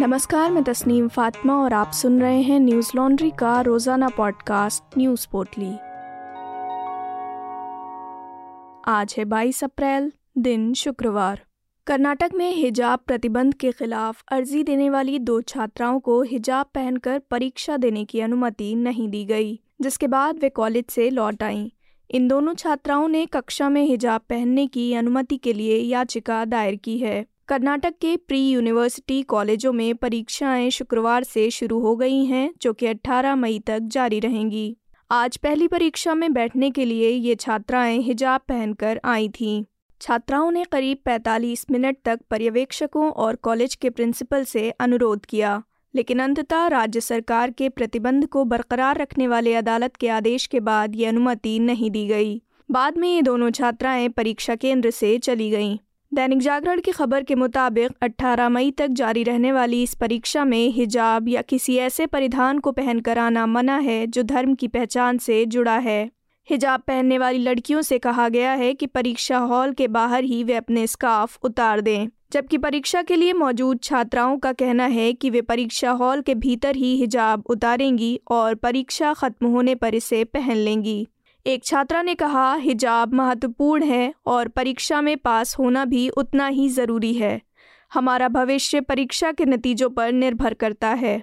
नमस्कार, मैं तस्नीम फातिमा और आप सुन रहे हैं न्यूज़ लॉन्ड्री का रोज़ाना पॉडकास्ट, न्यूज़ पोटली आज है 22 अप्रैल, दिन शुक्रवार। कर्नाटक में हिजाब प्रतिबंध के खिलाफ अर्जी देने वाली दो छात्राओं को हिजाब पहनकर परीक्षा देने की अनुमति नहीं दी गई, जिसके बाद वे कॉलेज से लौट आईं। इन दोनों छात्राओं ने कक्षा में हिजाब पहनने की अनुमति के लिए याचिका दायर की है। कर्नाटक के प्री यूनिवर्सिटी कॉलेजों में परीक्षाएँ शुक्रवार से शुरू हो गई हैं, जो कि 18 मई तक जारी रहेंगी। आज पहली परीक्षा में बैठने के लिए ये छात्राएँ हिजाब पहनकर आई थीं। छात्राओं ने करीब 45 मिनट तक पर्यवेक्षकों और कॉलेज के प्रिंसिपल से अनुरोध किया, लेकिन अंततः राज्य सरकार के प्रतिबंध को बरकरार रखने वाले अदालत के आदेश के बाद ये अनुमति नहीं दी गई। बाद में ये दोनों छात्राएँ परीक्षा केंद्र से चली गईं। दैनिक जागरण की खबर के मुताबिक 18 मई तक जारी रहने वाली इस परीक्षा में हिजाब या किसी ऐसे परिधान को पहनकर आना मना है जो धर्म की पहचान से जुड़ा है। हिजाब पहनने वाली लड़कियों से कहा गया है कि परीक्षा हॉल के बाहर ही वे अपने स्कार्फ उतार दें। जबकि परीक्षा के लिए मौजूद छात्राओं का कहना है कि वे परीक्षा हॉल के भीतर ही हिजाब उतारेंगी और परीक्षा खत्म होने पर इसे पहन लेंगी। एक छात्रा ने कहा, हिजाब महत्वपूर्ण है और परीक्षा में पास होना भी उतना ही ज़रूरी है। हमारा भविष्य परीक्षा के नतीजों पर निर्भर करता है।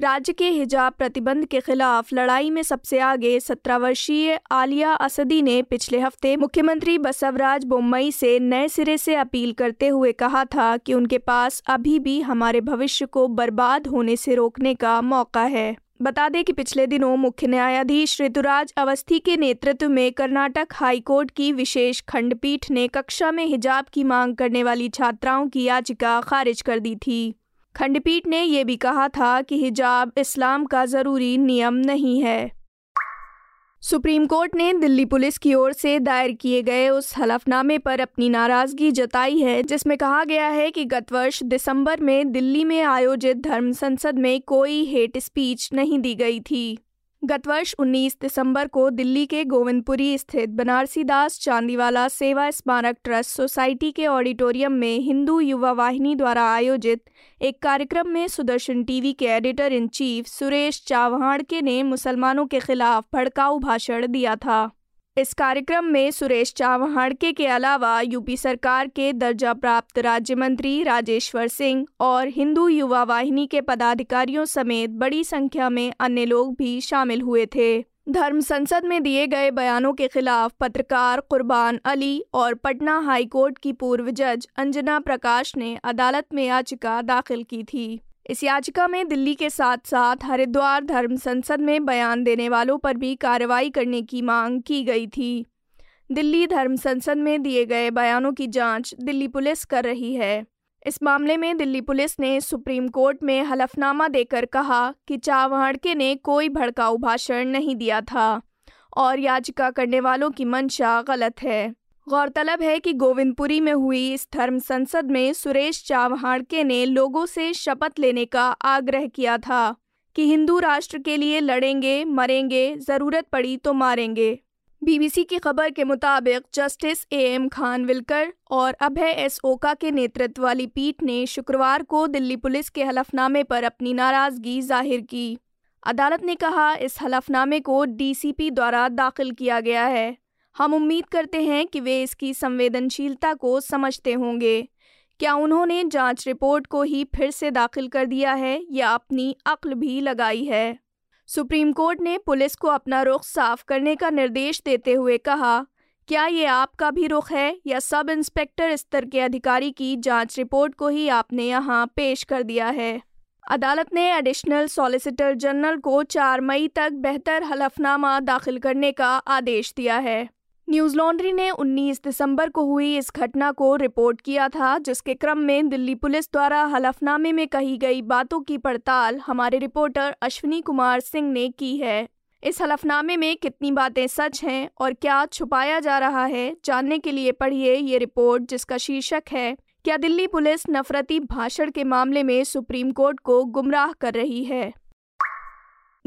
राज्य के हिजाब प्रतिबंध के खिलाफ लड़ाई में सबसे आगे सत्रह वर्षीय आलिया असदी ने पिछले हफ़्ते मुख्यमंत्री बसवराज बोम्मई से नए सिरे से अपील करते हुए कहा था कि उनके पास अभी भी हमारे भविष्य को बर्बाद होने से रोकने का मौका है। बता दें कि पिछले दिनों मुख्य न्यायाधीश ऋतुराज अवस्थी के नेतृत्व में कर्नाटक हाईकोर्ट की विशेष खंडपीठ ने कक्षा में हिजाब की मांग करने वाली छात्राओं की याचिका खारिज कर दी थी। खंडपीठ ने यह भी कहा था कि हिजाब इस्लाम का ज़रूरी नियम नहीं है। सुप्रीम कोर्ट ने दिल्ली पुलिस की ओर से दायर किए गए उस हलफनामे पर अपनी नाराज़गी जताई है, जिसमें कहा गया है कि गत वर्ष दिसंबर में दिल्ली में आयोजित धर्म संसद में कोई हेट स्पीच नहीं दी गई थी। गत वर्ष 19 दिसंबर को दिल्ली के गोविंदपुरी स्थित बनारसी दास चांदीवाला सेवा स्मारक ट्रस्ट सोसाइटी के ऑडिटोरियम में हिंदू युवा वाहिनी द्वारा आयोजित एक कार्यक्रम में सुदर्शन टीवी के editor in chief Suresh Chavhanke ने मुसलमानों के खिलाफ भड़काऊ भाषण दिया था। इस कार्यक्रम में सुरेश चावहाड़के के अलावा यूपी सरकार के दर्जा प्राप्त राज्य मंत्री राजेश्वर सिंह और हिंदू युवा वाहिनी के पदाधिकारियों समेत बड़ी संख्या में अन्य लोग भी शामिल हुए थे। धर्म संसद में दिए गए बयानों के खिलाफ पत्रकार कुर्बान अली और पटना हाईकोर्ट की पूर्व जज अंजना प्रकाश ने अदालत में याचिका दाखिल की थी। इस याचिका में दिल्ली के साथ साथ हरिद्वार धर्म संसद में बयान देने वालों पर भी कार्रवाई करने की मांग की गई थी। दिल्ली धर्म संसद में दिए गए बयानों की जाँच दिल्ली पुलिस कर रही है। इस मामले में दिल्ली पुलिस ने सुप्रीम कोर्ट में हलफनामा देकर कहा कि चावहड़के ने कोई भड़काऊ भाषण नहीं दिया था और याचिका करने वालों की मंशा गलत है। गौरतलब है कि गोविंदपुरी में हुई इस धर्म संसद में सुरेश चावहाड़के ने लोगों से शपथ लेने का आग्रह किया था कि हिंदू राष्ट्र के लिए लड़ेंगे, मरेंगे, ज़रूरत पड़ी तो मारेंगे। बीबीसी की खबर के मुताबिक justice A M Khanwilkar और अभय एस ओका के नेतृत्व वाली पीठ ने शुक्रवार को दिल्ली पुलिस के हलफनामे पर अपनी नाराज़गी ज़ाहिर की। अदालत ने कहा, इस हलफनामे को डीसीपी द्वारा दाखिल किया गया है। हम उम्मीद करते हैं कि वे इसकी संवेदनशीलता को समझते होंगे। क्या उन्होंने जाँच रिपोर्ट को ही फिर से दाखिल कर दिया है या अपनी अक्ल भी लगाई है? सुप्रीम कोर्ट ने पुलिस को अपना रुख साफ़ करने का निर्देश देते हुए कहा, क्या ये आपका भी रुख है या सब इंस्पेक्टर स्तर के अधिकारी की जाँच रिपोर्ट को ही आपने यहाँ पेश कर दिया है? अदालत ने एडिशनल सॉलिसिटर जनरल को 4 मई तक बेहतर हलफनामा दाखिल करने का आदेश दिया है। न्यूज़ लॉन्ड्री ने 19 दिसंबर को हुई इस घटना को रिपोर्ट किया था, जिसके क्रम में दिल्ली पुलिस द्वारा हलफनामे में कही गई बातों की पड़ताल हमारे रिपोर्टर अश्विनी कुमार सिंह ने की है। इस हलफनामे में कितनी बातें सच हैं और क्या छुपाया जा रहा है, जानने के लिए पढ़िए ये रिपोर्ट जिसका शीर्षक है, क्या दिल्ली पुलिस नफरती भाषण के मामले में सुप्रीम कोर्ट को गुमराह कर रही है?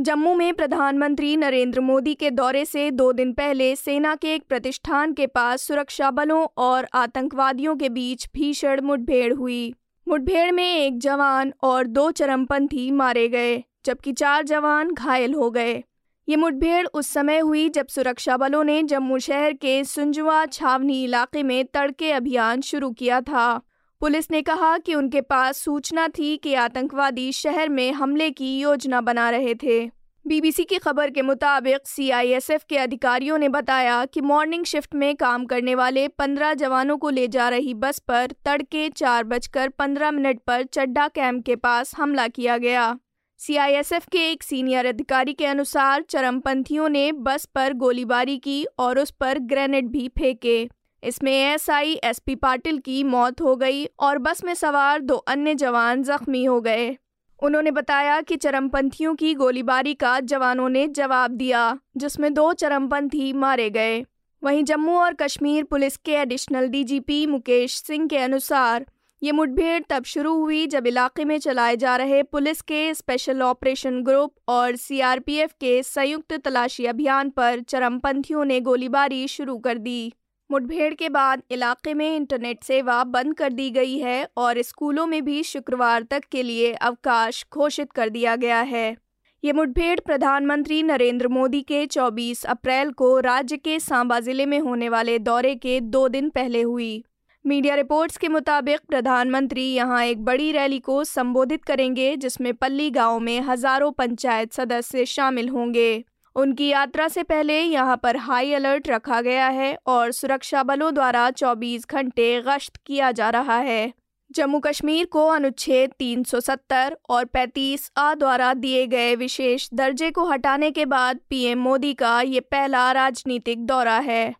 जम्मू में प्रधानमंत्री नरेंद्र मोदी के दौरे से दो दिन पहले सेना के एक प्रतिष्ठान के पास सुरक्षा बलों और आतंकवादियों के बीच भीषण मुठभेड़ हुई। मुठभेड़ में एक जवान और दो चरमपंथी मारे गए, जबकि चार जवान घायल हो गए। ये मुठभेड़ उस समय हुई जब सुरक्षा बलों ने जम्मू शहर के सुंजवा छावनी इलाके में तड़के अभियान शुरू किया था। पुलिस ने कहा कि उनके पास सूचना थी कि आतंकवादी शहर में हमले की योजना बना रहे थे। बीबीसी की खबर के मुताबिक सीआईएसएफ के अधिकारियों ने बताया कि मॉर्निंग शिफ्ट में काम करने वाले पंद्रह जवानों को ले जा रही बस पर तड़के चार बजकर पंद्रह मिनट पर चड्डा कैंप के पास हमला किया गया। सीआईएसएफ के एक सीनियर अधिकारी के अनुसार चरमपंथियों ने बस पर गोलीबारी की और उस पर ग्रेनेड भी फेंके। इसमें एसआई एसपी पाटिल की मौत हो गई और बस में सवार दो अन्य जवान जख्मी हो गए। उन्होंने बताया कि चरमपंथियों की गोलीबारी का जवानों ने जवाब दिया, जिसमें दो चरमपंथी मारे गए। वहीं जम्मू और कश्मीर पुलिस के एडिशनल डीजीपी मुकेश सिंह के अनुसार, ये मुठभेड़ तब शुरू हुई जब इलाके में चलाए जा रहे पुलिस के स्पेशल ऑपरेशन ग्रुप और सीआरपीएफ के संयुक्त तलाशी अभियान पर चरमपंथियों ने गोलीबारी शुरू कर दी। मुठभेड़ के बाद इलाके में इंटरनेट सेवा बंद कर दी गई है और स्कूलों में भी शुक्रवार तक के लिए अवकाश घोषित कर दिया गया है। ये मुठभेड़ प्रधानमंत्री नरेंद्र मोदी के 24 अप्रैल को राज्य के सांबा ज़िले में होने वाले दौरे के दो दिन पहले हुई। मीडिया रिपोर्ट्स के मुताबिक प्रधानमंत्री यहाँ एक बड़ी रैली को संबोधित करेंगे, जिसमें पल्ली गाँव में हज़ारों पंचायत सदस्य शामिल होंगे। उनकी यात्रा से पहले यहाँ पर हाई अलर्ट रखा गया है और सुरक्षा बलों द्वारा 24 घंटे गश्त किया जा रहा है। जम्मू कश्मीर को अनुच्छेद 370 और 35 आ द्वारा दिए गए विशेष दर्जे को हटाने के बाद पीएम मोदी का ये पहला राजनीतिक दौरा है।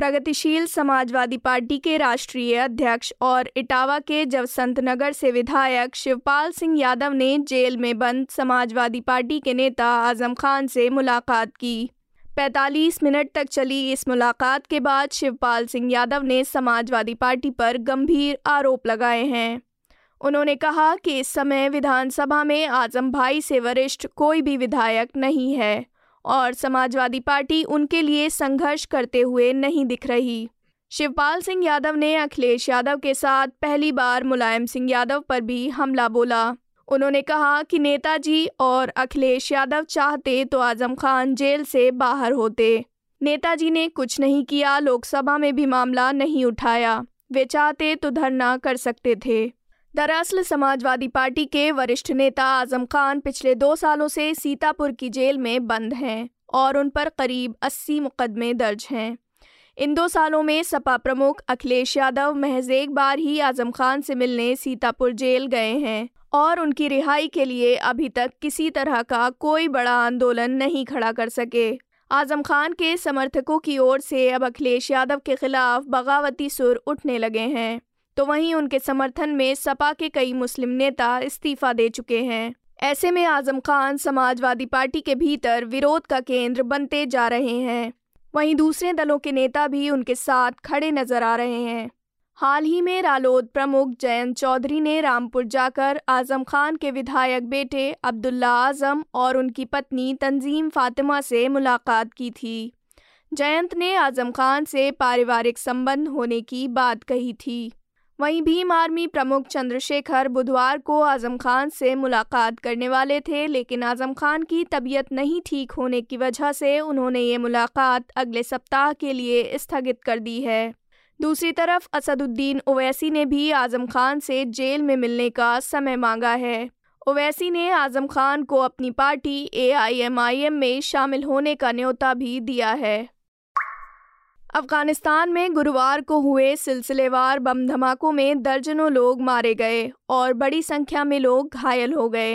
प्रगतिशील समाजवादी पार्टी के राष्ट्रीय अध्यक्ष और इटावा के जवसंत नगर से विधायक शिवपाल सिंह यादव ने जेल में बंद समाजवादी पार्टी के नेता आज़म खान से मुलाकात की। 45 मिनट तक चली इस मुलाकात के बाद शिवपाल सिंह यादव ने समाजवादी पार्टी पर गंभीर आरोप लगाए हैं। उन्होंने कहा कि इस समय विधानसभा में आज़म भाई से वरिष्ठ कोई भी विधायक नहीं है। और समाजवादी पार्टी उनके लिए संघर्ष करते हुए नहीं दिख रही। शिवपाल सिंह यादव ने अखिलेश यादव के साथ पहली बार मुलायम सिंह यादव पर भी हमला बोला। उन्होंने कहा कि नेताजी और अखिलेश यादव चाहते तो आज़म खान जेल से बाहर होते। नेताजी ने कुछ नहीं किया, लोकसभा में भी मामला नहीं उठाया। वे चाहते तो धरना कर सकते थे। दरअसल समाजवादी पार्टी के वरिष्ठ नेता आज़म खान पिछले दो सालों से सीतापुर की जेल में बंद हैं और उन पर करीब 80 मुकदमे दर्ज हैं। इन दो सालों में सपा प्रमुख अखिलेश यादव महज एक बार ही आज़म खान से मिलने सीतापुर जेल गए हैं और उनकी रिहाई के लिए अभी तक किसी तरह का कोई बड़ा आंदोलन नहीं खड़ा कर सके। आज़म खान के समर्थकों की ओर से अब अखिलेश यादव के खिलाफ बगावती सुर उठने लगे हैं। तो वहीं उनके समर्थन में सपा के कई मुस्लिम नेता इस्तीफा दे चुके हैं। ऐसे में आज़म खान समाजवादी पार्टी के भीतर विरोध का केंद्र बनते जा रहे हैं। वहीं दूसरे दलों के नेता भी उनके साथ खड़े नज़र आ रहे हैं। हाल ही में रालोद प्रमुख जयंत चौधरी ने रामपुर जाकर आज़म खान के विधायक बेटे अब्दुल्ला आज़म और उनकी पत्नी तंजीम फातिमा से मुलाकात की थी। जयंत ने आज़म खान से पारिवारिक संबंध होने की बात कही थी। वहीं भीम आर्मी प्रमुख चंद्रशेखर बुधवार को आज़म खान से मुलाकात करने वाले थे, लेकिन आज़म खान की तबीयत नहीं ठीक होने की वजह से उन्होंने ये मुलाकात अगले सप्ताह के लिए स्थगित कर दी है। दूसरी तरफ़, असदुद्दीन ओवैसी ने भी आज़म खान से जेल में मिलने का समय मांगा है। ओवैसी ने आज़म खान को अपनी पार्टी एआईएमआईएम में शामिल होने का न्योता भी दिया है। अफ़गानिस्तान में गुरुवार को हुए सिलसिलेवार बम धमाकों में दर्जनों लोग मारे गए और बड़ी संख्या में लोग घायल हो गए।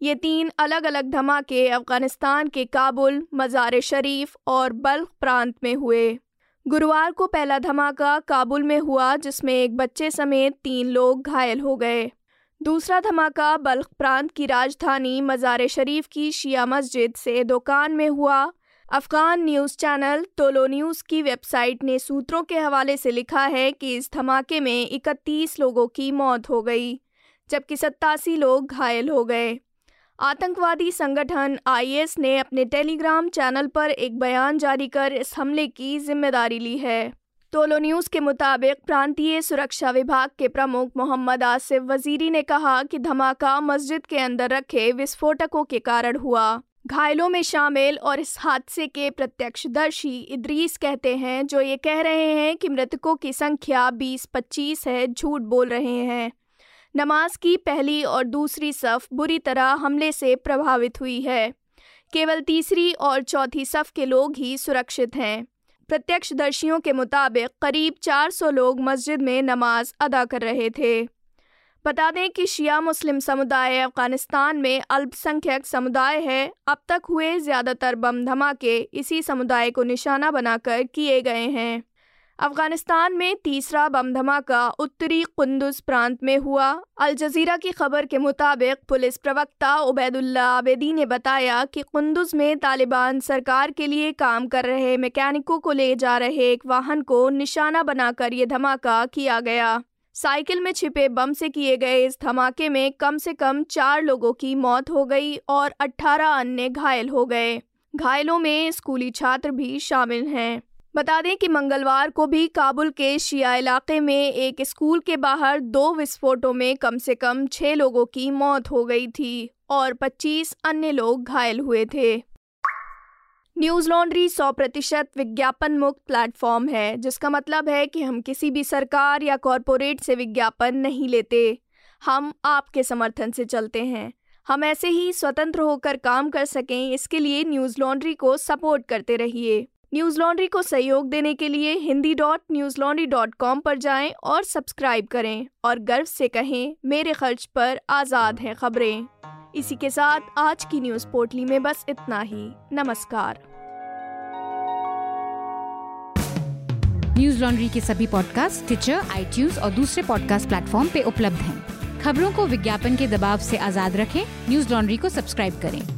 ये तीन अलग अलग धमाके अफ़गानिस्तान के काबुल मज़ार शरीफ और बल्ख प्रांत में हुए। गुरुवार को पहला धमाका काबुल में हुआ, जिसमें एक बच्चे समेत तीन लोग घायल हो गए। दूसरा धमाका बल्ख प्रांत की राजधानी मज़ार शरीफ की शिया मस्जिद से दुकान में हुआ Afghan news channel Tolo news की वेबसाइट ने सूत्रों के हवाले से लिखा है कि इस धमाके में 31 लोगों की मौत हो गई, जबकि सत्तासी लोग घायल हो गए। आतंकवादी संगठन आईएस ने अपने टेलीग्राम चैनल पर एक बयान जारी कर इस हमले की ज़िम्मेदारी ली है। टोलो न्यूज़ के मुताबिक प्रांतीय सुरक्षा विभाग के प्रमुख मोहम्मद आसिफ वजीरी ने कहा कि धमाका मस्जिद के अंदर रखे विस्फोटकों के कारण हुआ। घायलों में शामिल और इस हादसे के प्रत्यक्षदर्शी इद्रीस कहते हैं, जो ये कह रहे हैं कि मृतकों की संख्या 20-25 है, झूठ बोल रहे हैं। नमाज़ की पहली और दूसरी सफ बुरी तरह हमले से प्रभावित हुई है। केवल तीसरी और चौथी सफ के लोग ही सुरक्षित हैं। प्रत्यक्षदर्शियों के मुताबिक करीब 400 लोग मस्जिद में नमाज़ अदा कर रहे थे। बता दें कि शिया मुस्लिम समुदाय अफ़गानिस्तान में अल्पसंख्यक समुदाय है। अब तक हुए ज़्यादातर बम धमाके इसी समुदाय को निशाना बनाकर किए गए हैं। अफ़गानिस्तान में तीसरा बम धमाका उत्तरी कुंदुज प्रांत में हुआ। अल जजीरा की खबर के मुताबिक पुलिस प्रवक्ता उबैदुल्ला आबेदी ने बताया कि कुंदुज में तालिबान सरकार के लिए काम कर रहे मैकेनिकों को ले जा रहे एक वाहन को निशाना बनाकर ये धमाका किया गया। साइकिल में छिपे बम से किए गए इस धमाके में कम से कम चार लोगों की मौत हो गई और 18 अन्य घायल हो गए। घायलों में स्कूली छात्र भी शामिल हैं। बता दें कि मंगलवार को भी काबुल के शिया इलाके में एक स्कूल के बाहर दो विस्फोटों में कम से कम छः लोगों की मौत हो गई थी और 25 अन्य लोग घायल हुए थे। न्यूज़ लॉन्ड्री 100 प्रतिशत विज्ञापन मुक्त प्लेटफॉर्म है, जिसका मतलब है कि हम किसी भी सरकार या कॉरपोरेट से विज्ञापन नहीं लेते। हम आपके समर्थन से चलते हैं। हम ऐसे ही स्वतंत्र होकर काम कर सकें, इसके लिए न्यूज़ लॉन्ड्री को सपोर्ट करते रहिए। न्यूज़ लॉन्ड्री को सहयोग देने के लिए Hindi dot Newslaundry dot com पर जाएँ और सब्सक्राइब करें और गर्व से कहें, मेरे खर्च पर आज़ाद हैं खबरें। इसी के साथ आज की न्यूज़ पोर्टली में बस इतना ही। नमस्कार। न्यूज़ लॉन्ड्री के सभी पॉडकास्ट ट्विटर आई और दूसरे पॉडकास्ट प्लेटफॉर्म पे उपलब्ध हैं। खबरों को विज्ञापन के दबाव से आज़ाद रखें। न्यूज़ लॉन्ड्री को सब्सक्राइब करें।